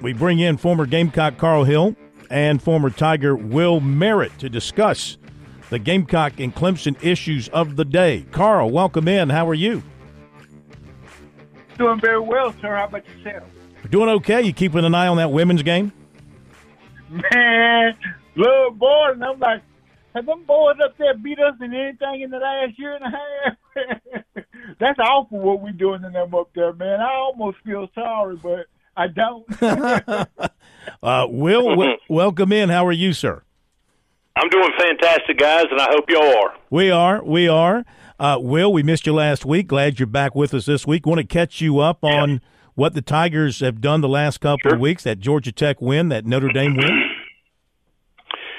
we bring in former Gamecock Carl Hill and former Tiger Will Merritt to discuss the Gamecock and Clemson issues of the day. Carl, welcome in. How are you? Doing very well, sir. How about yourself? Doing okay. You keeping an eye on that women's game? Man, little boy, and I'm like, have them boys up there beat us in anything in the last year and a half? That's awful what we're doing to them up there, man. I almost feel sorry, but I don't. uh, Will, w- welcome in. How are you, sir? I'm doing fantastic, guys, and I hope y'all are. We are. We are. Uh, Will, we missed you last week. Glad you're back with us this week. Want to catch you up on yeah. what the Tigers have done the last couple sure. of weeks. That Georgia Tech win, that Notre Dame win.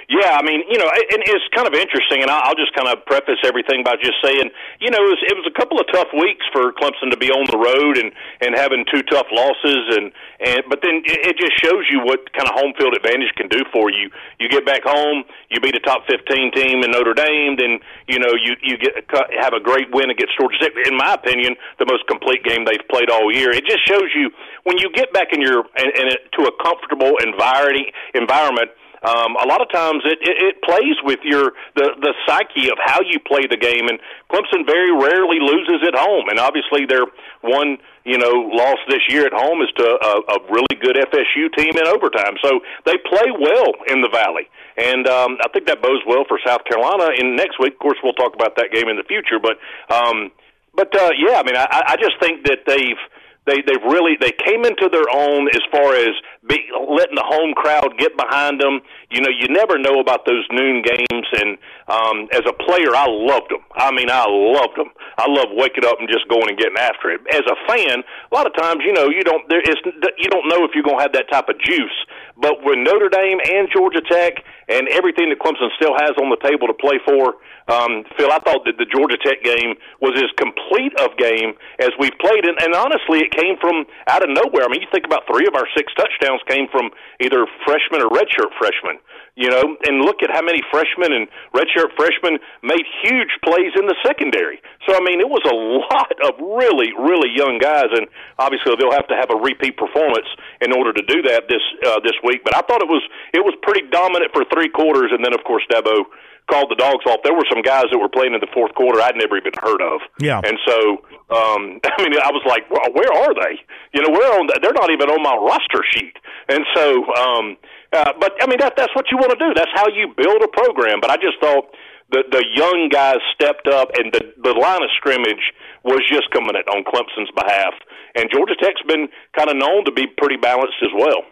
Yeah, I mean, you know, and it's kind of interesting, and I'll just kind of preface everything by just saying, you know, it was, it was a couple of tough weeks for Clemson to be on the road and and having two tough losses, and and but then it just shows you what kind of home field advantage can do for you. You get back home, you beat a top fifteen team in Notre Dame, then you know you you get have a great win against Georgia Tech. In my opinion, the most complete game they've played all year. It just shows you when you get back in your in, in a, to a comfortable environment environment um, a lot of times it, it, it plays with your the the psyche of how you play the game, and Clemson very rarely loses at home. And obviously, their one you know loss this year at home is to a, a really good FSU team in overtime. So they play well in the Valley, and um, I think that bodes well for South Carolina. In next week, of course, we'll talk about that game in the future. But um, but uh, yeah, I mean, I, I just think that they've they they've really they came into their own as far as be, letting the home crowd get behind them. You know, you never know about those noon games, and um, as a player, I loved them. I mean, I loved them. I love waking up and just going and getting after it. As a fan, a lot of times, you know, you don't there you don't know if you're to have that type of juice. But when Notre Dame and Georgia Tech and everything that Clemson still has on the table to play for, um, Phil, I thought that the Georgia Tech game was as complete of game as we've played, and, and honestly, it came from out of nowhere. I mean, you think about three of our six touchdowns came from either freshmen or redshirt freshmen you know, and look at how many freshmen and redshirt freshmen made huge plays in the secondary. So I mean, it was a lot of really, really young guys, and obviously they'll have to have a repeat performance in order to do that this uh, this week. But I thought it was it was pretty dominant for three quarters, and then of course Dabo called the dogs off. There were some guys that were playing in the fourth quarter I'd never even heard of. Yeah. And so, um, I mean, I was like, well, where are they? You know, where on? The, they're not even on my roster sheet. And so, um, uh, but I mean, that that's what you want to do. That's how you build a program. But I just thought the the young guys stepped up, and the the line of scrimmage was just coming at on Clemson's behalf. And Georgia Tech's been kind of known to be pretty balanced as well.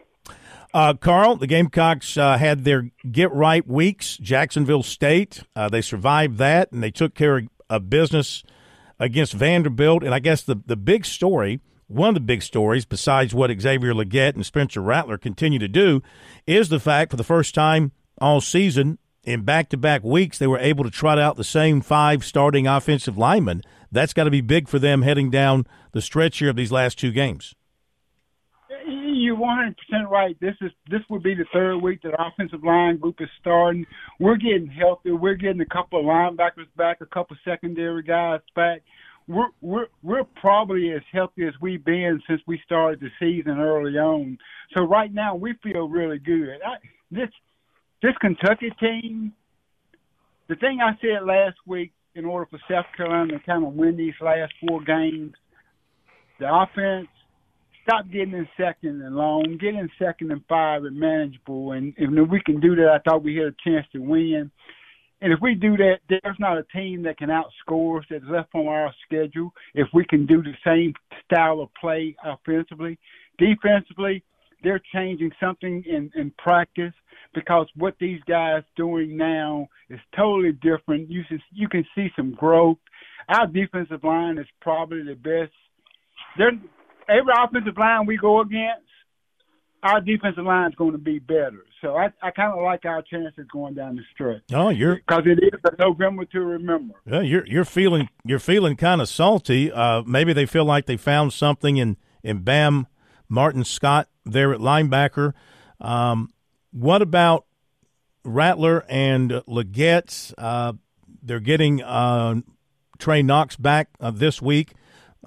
Uh, Carl, the Gamecocks uh, had their get right weeks. Jacksonville State, uh, they survived that, and they took care of business against Vanderbilt. And I guess the the big story one of the big stories, besides what Xavier Legette and Spencer Rattler continue to do, is the fact for the first time all season in back to back weeks, they were able to trot out the same five starting offensive linemen. That's got to be big for them heading down the stretch here of these last two games. You're 100 percent right. This is this would be the third week that offensive line group is starting. We're getting healthy. We're getting a couple of linebackers back, a couple of secondary guys back we're we're we're probably as healthy as we've been since we started the season early on. So right now we feel really good. I, this this Kentucky team, the thing I said last week, in order for South Carolina to kind of win these last four games, the offense stop getting in second and long, get in second and five and manageable, and if we can do that, I thought we had a chance to win. And if we do that, there's not a team that can outscore us that's left on our schedule if we can do the same style of play offensively. Defensively, they're changing something in, in practice because what these guys doing now is totally different. You can, you can see some growth. Our defensive line is probably the best. They're, every offensive line we go against, our defensive line is going to be better. So I, I kind of like our chances going down the stretch. Oh, you're because it is a November to remember. Yeah, you're you're feeling you're feeling kind of salty. Uh, maybe they feel like they found something in in Bam Martin Scott there at linebacker. Um, what about Rattler and Legette? Uh, they're getting uh, Trey Knox back uh, this week.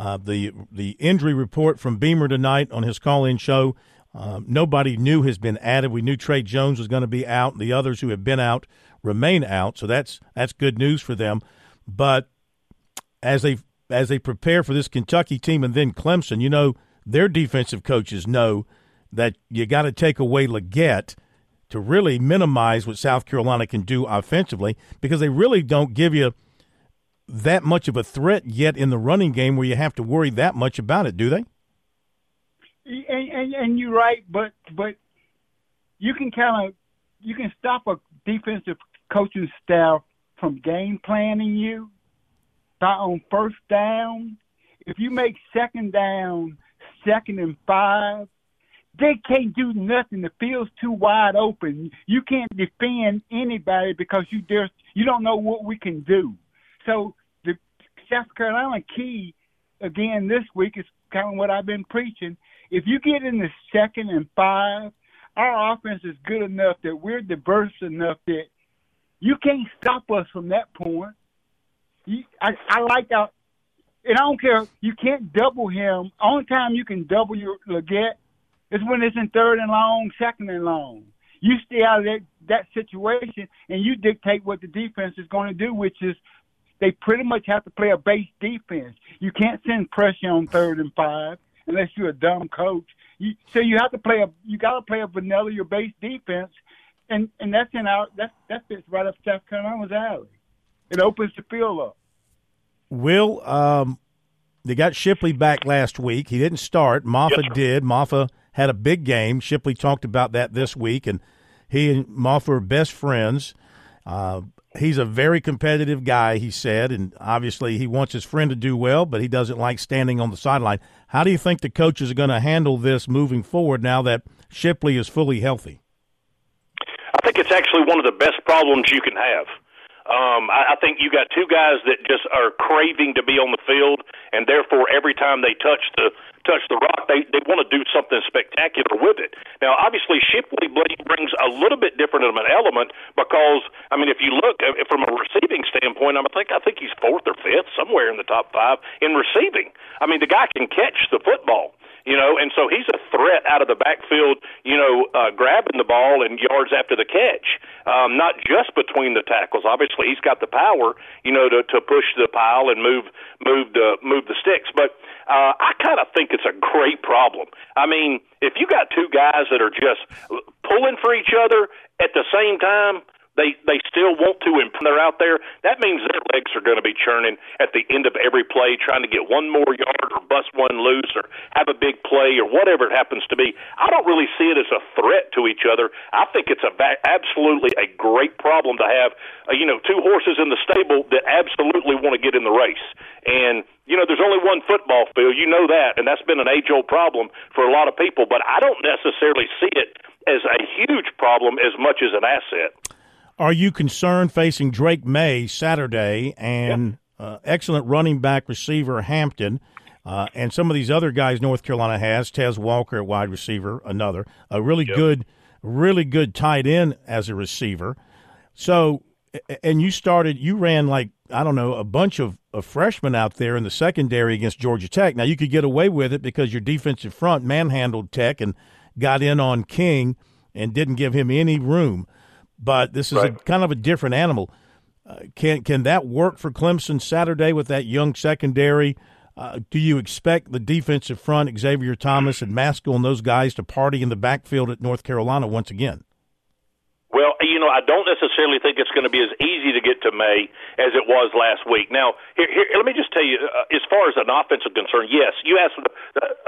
Uh, the the injury report from Beamer tonight on his call in show uh, nobody new has been added. We knew Trey Jones was going to be out. The others who have been out remain out, so that's that's good news for them. But as they as they prepare for this Kentucky team and then Clemson, you know their defensive coaches know that you got to take away Legette to really minimize what South Carolina can do offensively because they really don't give you that much of a threat yet in the running game where you have to worry that much about it, do they? And, and, and you're right, but but you can kind of you can stop a defensive coaching staff from game planning you by on first down. If you make second down, second and five, they can't do nothing. The field's too wide open. You can't defend anybody because you just you don't know what we can do. So South Carolina key again this week is kind of what I've been preaching. If you get in the second and five, our offense is good enough that we're diverse enough that you can't stop us from that point. I, I like our, and I don't care. You can't double him. Only time you can double your Legette is when it's in third and long, second and long. You stay out of that, that situation and you dictate what the defense is going to do, which is they pretty much have to play a base defense. You can't send pressure on third and five unless you're a dumb coach. You, so you have to play a you got to play a vanilla your base defense, and and that's in our that that fits right up South Carolina's alley. It opens the field up. Will um, they got Shipley back last week? He didn't start. Mafah yes, did. Mafah had a big game. Shipley talked about that this week, and he and Mafah are best friends. Uh, he's a very competitive guy, he said, and obviously he wants his friend to do well, but he doesn't like standing on the sideline. How do you think the coaches are going to handle this moving forward now that Shipley is fully healthy? I think it's actually one of the best problems you can have. Um, I, I think you got two guys that just are craving to be on the field, and therefore every time they touch the touch the rock, they they want to do something spectacular with it. Now, obviously, Shipley brings a little bit different of an element because I mean, if you look uh, from a receiving standpoint, I think I think he's fourth or fifth, somewhere in the top five in receiving. I mean, the guy can catch the football you know, and so he's a threat out of the backfield, you know, uh, grabbing the ball and yards after the catch, um, not just between the tackles. Obviously, he's got the power, you know, to, to push the pile and move move the move the sticks. But uh, I kind of think it's a great problem. I mean, if you got two guys that are just pulling for each other at the same time, they they still want to and they're out there, that means their legs are going to be churning at the end of every play, trying to get one more yard or bust one loose or have a big play or whatever it happens to be. I don't really see it as a threat to each other. I think it's a absolutely a great problem to have. Uh, you know, two horses in the stable that absolutely want to get in the race, and you know, there's only one football field. You know that, and that's been an age old problem for a lot of people. But I don't necessarily see it as a huge problem as much as an asset. Are you concerned facing Drake Maye Saturday and yeah. uh, excellent running back receiver Hampton? Uh, and some of these other guys North Carolina has, Tez Walker at wide receiver, another, a really yep. good, really good tight end as a receiver. So, and you started, you ran like, I don't know, a bunch of, of freshmen out there in the secondary against Georgia Tech. Now, you could get away with it because your defensive front manhandled Tech and got in on King and didn't give him any room but this is right. a kind of a different animal. Uh, can can that work for Clemson Saturday with that young secondary? Uh, do you expect the defensive front, Xavier Thomas and Mascoll and those guys to party in the backfield at North Carolina once again? Well, you know, I don't necessarily think it's going to be as easy to get to Maye as it was last week. Now, here, here let me just tell you, uh, as far as an offensive concern, yes, you asked the,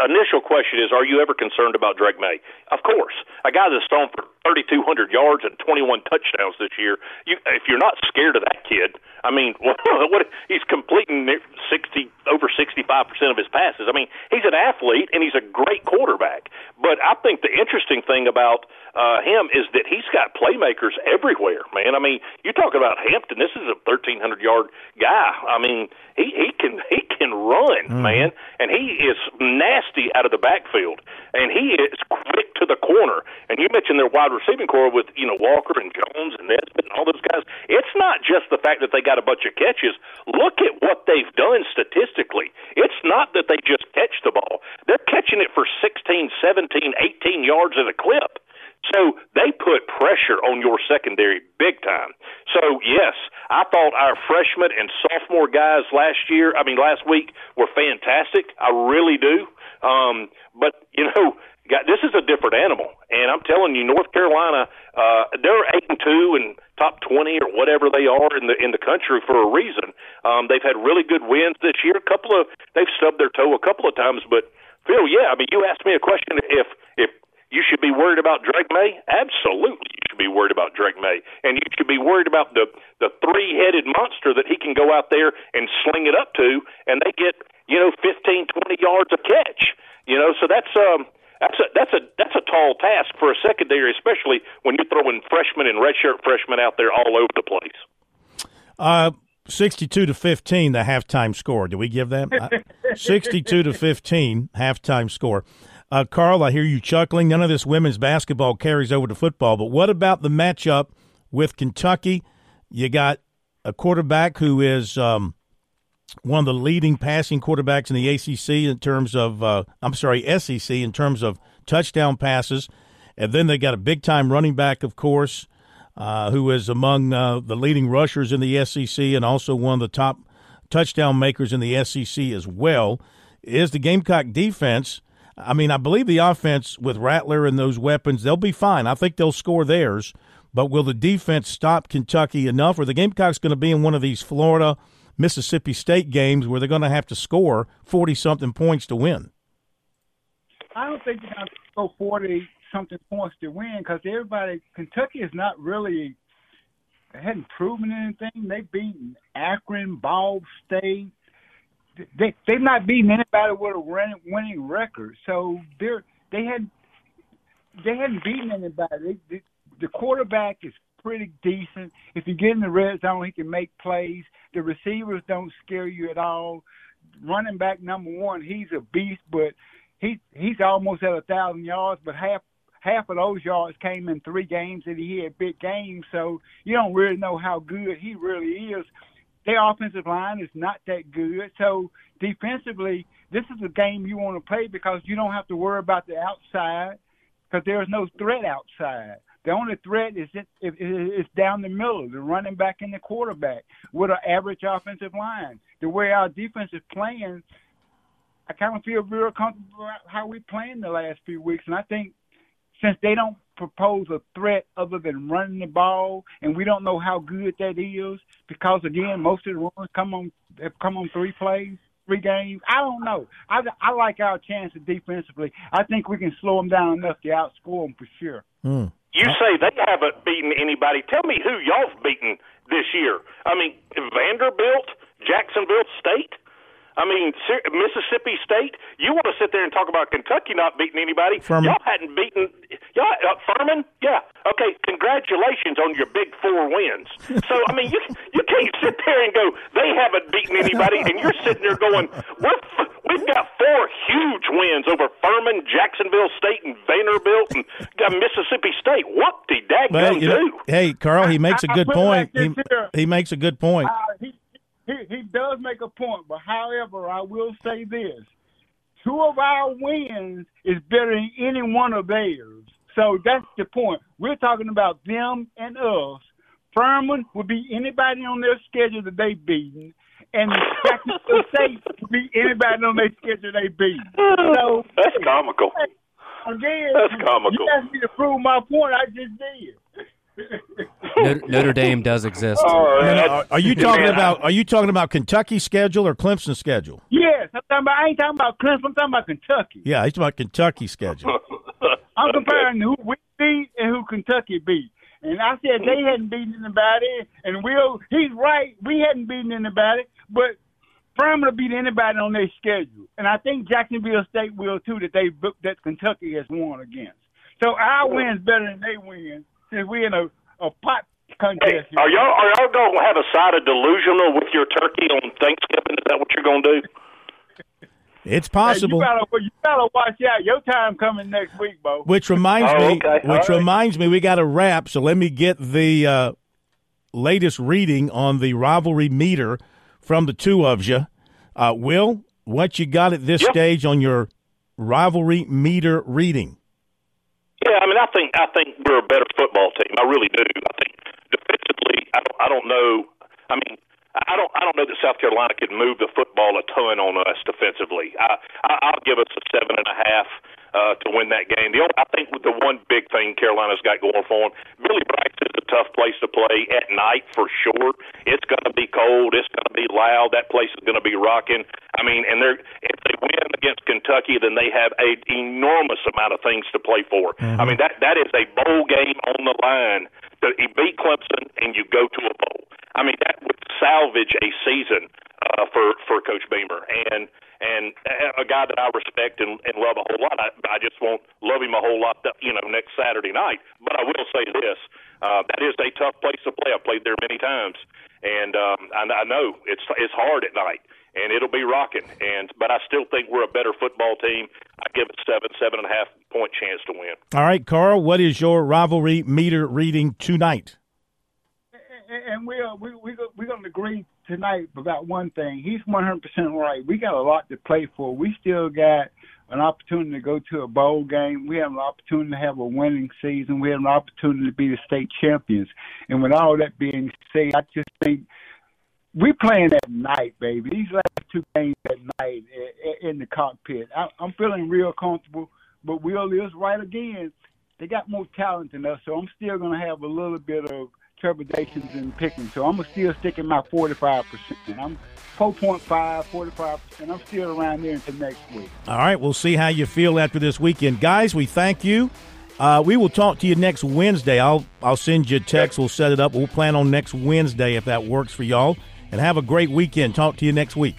initial question is, are you ever concerned about Drake Maye? Of course, a guy that's thrown for 3,200 yards and 21 touchdowns this year. You, if you're not scared of that kid, I mean, what, what he's completing 60 over 65 percent of his passes. I mean, he's an athlete and he's a great quarterback. But I think the interesting thing about uh, him is that he's got playmakers everywhere, man. I mean, you talk about Hampton. This is a 1,300 yard guy. I mean, he he can he can run, mm-hmm. man, and he is nasty out of the backfield, and he is quick to the corner. And you mentioned their wide receiving corps with you know Walker and Jones and Nesbit and all those guys. It's not just the fact that they got a bunch of catches. Look at what they've done statistically. It's not that they just catch the ball; they're catching it for 16, 17, 18 yards at a clip. So they put pressure on your secondary big time. So yes, I thought our freshman and sophomore guys last year, I mean last week, were fantastic. I really do. Um, but you know, this is a different animal, and I'm telling you, North Carolina, uh, they're eight and two and top twenty or whatever they are in the in the country for a reason. Um, they've had really good wins this year. A couple of they've stubbed their toe a couple of times, but Phil, yeah, I mean, you asked me a question if you should be worried about Drake Maye? Absolutely, you should be worried about Drake Maye. and you should be worried about the the three headed monster that he can go out there and sling it up to, and they get you know fifteen, twenty yards a catch. You know, so that's um that's a that's a that's a tall task for a secondary, especially when you're throwing freshmen and redshirt freshmen out there all over the place. Uh, 62 to 15 the halftime score. Do we give that? 62 to 15 halftime score. Uh, Carl, I hear you chuckling. None of this women's basketball carries over to football, but what about the matchup with Kentucky? You got a quarterback who is um, one of the leading passing quarterbacks in the ACC in terms of, uh, I'm sorry, SEC in terms of touchdown passes. And then they got a big time running back, of course, uh, who is among uh, the leading rushers in the SEC and also one of the top touchdown makers in the SEC as well. Is the Gamecock defense I mean, I believe the offense with Rattler and those weapons, they'll be fine. I think they'll score theirs. But will the defense stop Kentucky enough? Or the Gamecocks going to be in one of these Florida, Mississippi State games where they're going to have to score 40 something points to win? I don't think they're going to go 40 something points to win because everybody, Kentucky is not really, hadn't proven anything. They've beaten Akron, Ball State, they they've not beaten anybody with a winning, record. So they're they had they hadn't beaten anybody. They, they, the quarterback is pretty decent. If you get in the red zone, he can make plays. The receivers don't scare you at all. Running back number one, he's a beast, but he he's almost at a thousand yards, but half half of those yards came in three games that he had big games. So you don't really know how good he really is their offensive line is not that good. So defensively, this is a game you want to play because you don't have to worry about the outside because there's no threat outside. The only threat is it, it, it's down the middle, the running back and the quarterback with an average offensive line. The way our defense is playing, I kind of feel real comfortable how we playing the last few weeks, and I think since they don't propose a threat other than running the ball, and we don't know how good that is because again, most of the runs come on have come on three plays, three games. I don't know. I, I like our chances defensively. I think we can slow them down enough to outscore them for sure. Mm. You say they haven't beaten anybody. Tell me who y'all've beaten this year. I mean, Vanderbilt, Jacksonville State. I mean, Mississippi State. You want to sit there and talk about Kentucky not beating anybody? Furman. Y'all hadn't beaten y'all uh, Furman. Yeah. Okay. Congratulations on your big four wins. So I mean, you you can't sit there and go they haven't beaten anybody, and you're sitting there going we're we've got four huge wins over Furman, Jacksonville State, and Vanderbilt, and got Mississippi State. What did that well, do? Know, hey, Carl, he makes a good point. He, he makes a good point. Uh, he, he, does make a point, but however, I will say this: two of our wins is better than any one of theirs. So that's the point. We're talking about them and us. Furman would be anybody on their schedule that they beaten, and Jacksonville State would be anybody on their schedule they beat. So that's comical. Again, that's comical. You asked me to prove my point. I just did. Notre, Notre, Dame does exist. Oh, are, are, you talking about? Are you talking about Kentucky's schedule or Clemson schedule? Yes, I'm talking about, I ain't talking about Clemson. I'm talking about Kentucky. Yeah, he's talking about Kentucky schedule. I'm comparing who we beat and who Kentucky beat. And I said they hadn't beaten anybody, and Will, he's right. We hadn't beaten anybody, but Furman will beat anybody on their schedule, and I think Jacksonville State will too. That they that Kentucky has won against. So our win's better than they win since we in a, a pot contest. Hey, are y'all are y'all gonna have a side of delusional with your turkey on Thanksgiving? Is that what you're gonna do? It's possible. Hey, you, gotta, you gotta watch out. Your time coming next week, Bo. Which reminds oh, me, okay. which right. reminds me, we got a wrap. So let me get the uh, latest reading on the rivalry meter from the two of you. Uh, Will, what you got at this yep. stage on your rivalry meter reading? Yeah, I mean, I think I think we're a better football team. I really do. I think defensively, I don't, I don't know. I mean, I don't I don't know that South Carolina could move the football a ton on us defensively. I, I I'll give us a seven and a half uh, to win that game. The only, I think the one big thing Carolina's got going for them, Williams-Brice is a tough place to play at night for sure. It's going to be cold. It's going to be loud. That place is going to be rocking. I mean, and they're if they win against Kentucky, then they have a enormous amount of things to play for. Mm-hmm. I mean that that is a bowl game on the line. To you beat Clemson and you go to a bowl. I mean that would salvage a season uh, for for Coach Beamer and and a guy that I respect and, and love a whole lot. I, I just won't love him a whole lot, you know, next Saturday night. But I will say this: uh, that is a tough place to play. I've played there many times, and um, I, I know it's it's hard at night, and it'll be rocking. And but I still think we're a better football team. I give it seven, seven and a half point chance to win. All right, Carl, what is your rivalry meter reading tonight? And we are we we we're going to agree tonight about one thing. He's 100% right. We got a lot to play for. We still got an opportunity to go to a bowl game. We have an opportunity to have a winning season. We have an opportunity to be the state champions. And with all that being said, I just think we playing at night, baby. These last two games at night in the cockpit. I'm feeling real comfortable. But Will is right again. They got more talent than us, so I'm still going to have a little bit of trepidations in picking. So I'm still sticking my 45%. I'm 4.5, 45%. I'm still around there until next week. All right. We'll see how you feel after this weekend. Guys, we thank you. Uh, we will talk to you next Wednesday. I'll I'll send you a text. We'll set it up. We'll plan on next Wednesday if that works for y'all. And have a great weekend. Talk to you next week.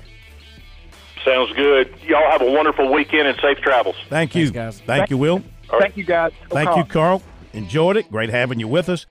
Sounds good. Y'all have a wonderful weekend and safe travels. Thank you. Thanks, guys. Thank you, Will. Thank you, guys. Thank you, Carl. Enjoyed it. Great having you with us.